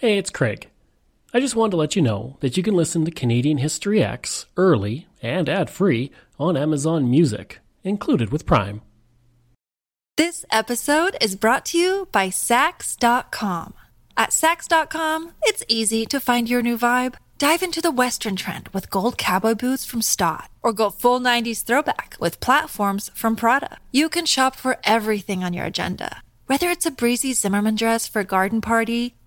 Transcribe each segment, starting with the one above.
Hey, it's Craig. I just wanted to let you know that you can listen to Canadian History X early and ad free on Amazon Music, included with Prime. This episode is brought to you by Saks.com. At Saks.com, it's easy to find your new vibe. Dive into the Western trend with gold cowboy boots from Staud, or go full 90s throwback with platforms from Prada. You can shop for everything on your agenda, whether it's a breezy Zimmermann dress for a garden party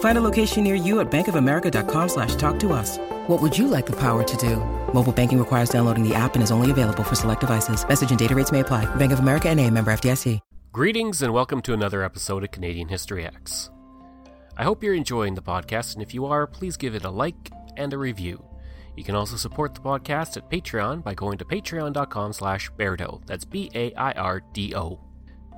Find a location near you at bankofamerica.com slash talk to us. What would you like the power to do? Mobile banking requires downloading the app and is only available for select devices. Message and data rates may apply. Bank of America and a member FDIC. Greetings and welcome to another episode of Canadian History X. I hope you're enjoying the podcast, and if you are, please give it a like and a review. You can also support the podcast at Patreon by going to patreon.com slash Bairdo. That's B-A-I-R-D-O.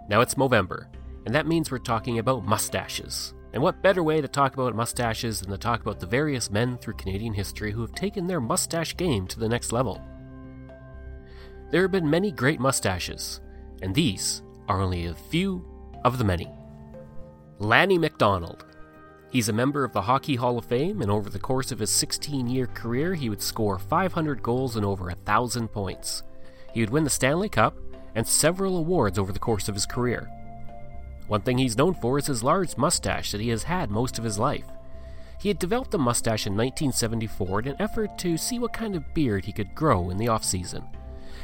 Now it's Movember, and that means we're talking about mustaches. And what better way to talk about mustaches than to talk about the various men through Canadian history who have taken their mustache game to the next level? There have been many great mustaches, and these are only a few of the many. Lanny McDonald. He's a member of the Hockey Hall of Fame, and over the course of his 16 year career, he would score 500 goals and over 1,000 points. He would win the Stanley Cup and several awards over the course of his career. One thing he's known for is his large mustache that he has had most of his life. He had developed a mustache in 1974 in an effort to see what kind of beard he could grow in the off-season.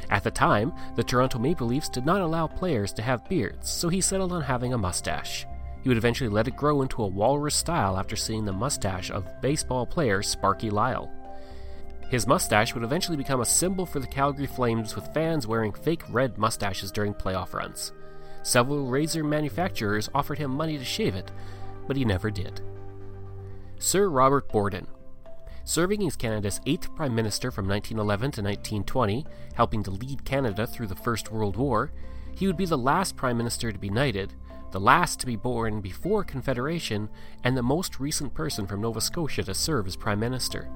At the time, the Toronto Maple Leafs did not allow players to have beards, so he settled on having a mustache. He would eventually let it grow into a walrus style after seeing the mustache of baseball player Sparky Lyle. His mustache would eventually become a symbol for the Calgary Flames, with fans wearing fake red mustaches during playoff runs. Several razor manufacturers offered him money to shave it, but he never did. Sir Robert Borden. Serving as Canada's eighth Prime Minister from 1911 to 1920, helping to lead Canada through the First World War, he would be the last Prime Minister to be knighted, the last to be born before Confederation, and the most recent person from Nova Scotia to serve as Prime Minister.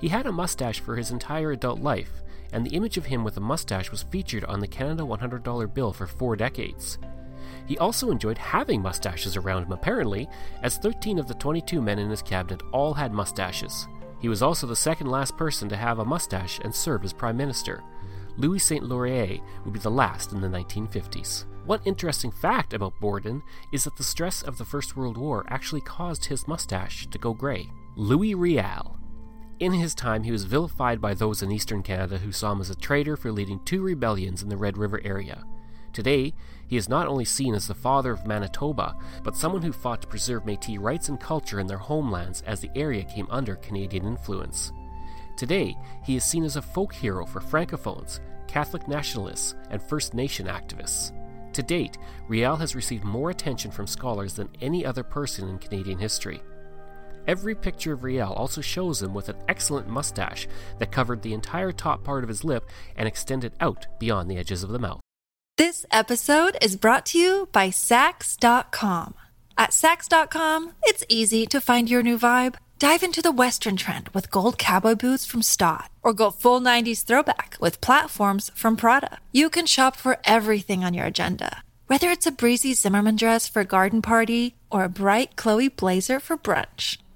He had a mustache for his entire adult life, and the image of him with a mustache was featured on the Canada $100 bill for four decades. He also enjoyed having mustaches around him, apparently, as 13 of the 22 men in his cabinet all had mustaches. He was also the second last person to have a mustache and serve as Prime Minister. Louis Saint Laurent would be the last in the 1950s. One interesting fact about Borden is that the stress of the First World War actually caused his mustache to go grey. Louis Riel. In his time, he was vilified by those in eastern Canada who saw him as a traitor for leading two rebellions in the Red River area. Today, he is not only seen as the father of Manitoba, but someone who fought to preserve Metis rights and culture in their homelands as the area came under Canadian influence. Today, he is seen as a folk hero for Francophones, Catholic nationalists, and First Nation activists. To date, Riel has received more attention from scholars than any other person in Canadian history. Every picture of Riel also shows him with an excellent mustache that covered the entire top part of his lip and extended out beyond the edges of the mouth. This episode is brought to you by Saks.com. At Saks.com, it's easy to find your new vibe. Dive into the Western trend with gold cowboy boots from Staud, or go full 90s throwback with platforms from Prada. You can shop for everything on your agenda, whether it's a breezy Zimmermann dress for a garden party or a bright Chloe blazer for brunch.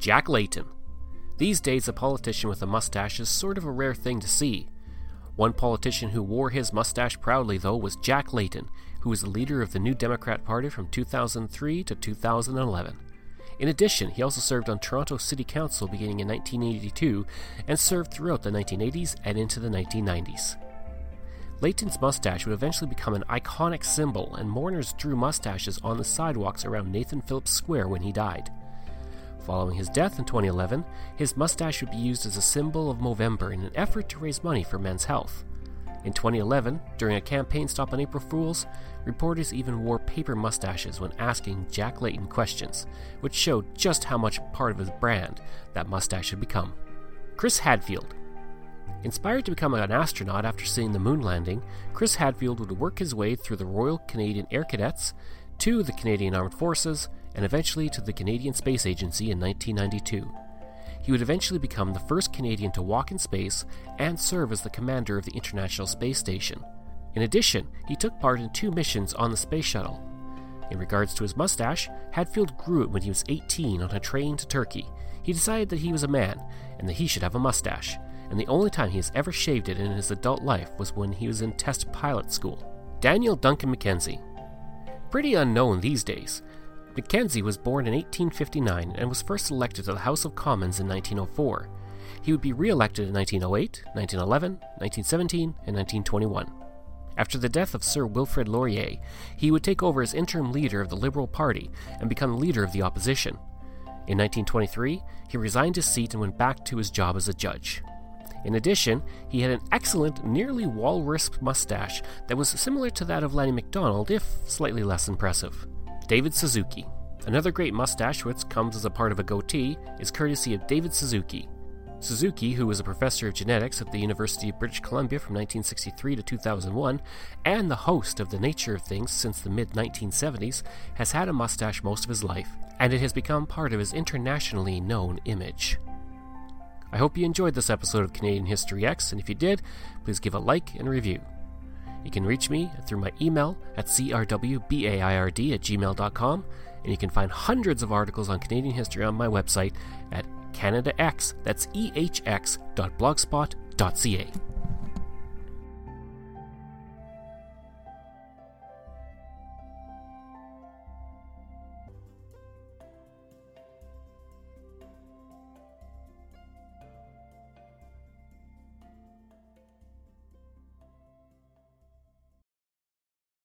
Jack Layton. These days, a politician with a mustache is sort of a rare thing to see. One politician who wore his mustache proudly, though, was Jack Layton, who was the leader of the New Democrat Party from 2003 to 2011. In addition, he also served on Toronto City Council beginning in 1982 and served throughout the 1980s and into the 1990s. Layton's mustache would eventually become an iconic symbol, and mourners drew mustaches on the sidewalks around Nathan Phillips Square when he died. Following his death in 2011, his mustache would be used as a symbol of Movember in an effort to raise money for men's health. In 2011, during a campaign stop on April Fools, reporters even wore paper mustaches when asking Jack Layton questions, which showed just how much part of his brand that mustache had become. Chris Hadfield. Inspired to become an astronaut after seeing the moon landing, Chris Hadfield would work his way through the Royal Canadian Air Cadets, to the Canadian Armed Forces, and eventually to the Canadian Space Agency in 1992 he would eventually become the first Canadian to walk in space and serve as the commander of the International Space Station. In addition, he took part in two missions on the Space Shuttle. In regards to his mustache, Hadfield grew it when he was 18 on a train to Turkey. He decided that he was a man and that he should have a mustache, and the only time he has ever shaved it in his adult life was when he was in test pilot school. Daniel Duncan Mackenzie. Pretty unknown these days, Mackenzie was born in 1859 and was first elected to the House of Commons in 1904. He would be re elected in 1908, 1911, 1917, and 1921. After the death of Sir Wilfrid Laurier, he would take over as interim leader of the Liberal Party and become leader of the opposition. In 1923, he resigned his seat and went back to his job as a judge. In addition, he had an excellent, nearly walrus mustache that was similar to that of Lanny McDonald, if slightly less impressive. David Suzuki. Another great mustache which comes as a part of a goatee is courtesy of David Suzuki. Suzuki, who was a professor of genetics at the University of British Columbia from 1963 to 2001 and the host of The Nature of Things since the mid 1970s, has had a mustache most of his life, and it has become part of his internationally known image. I hope you enjoyed this episode of Canadian History X, and if you did, please give a like and review. You can reach me through my email at crwbaird at gmail.com, and you can find hundreds of articles on Canadian history on my website at CanadaX, that's ehx.blogspot.ca.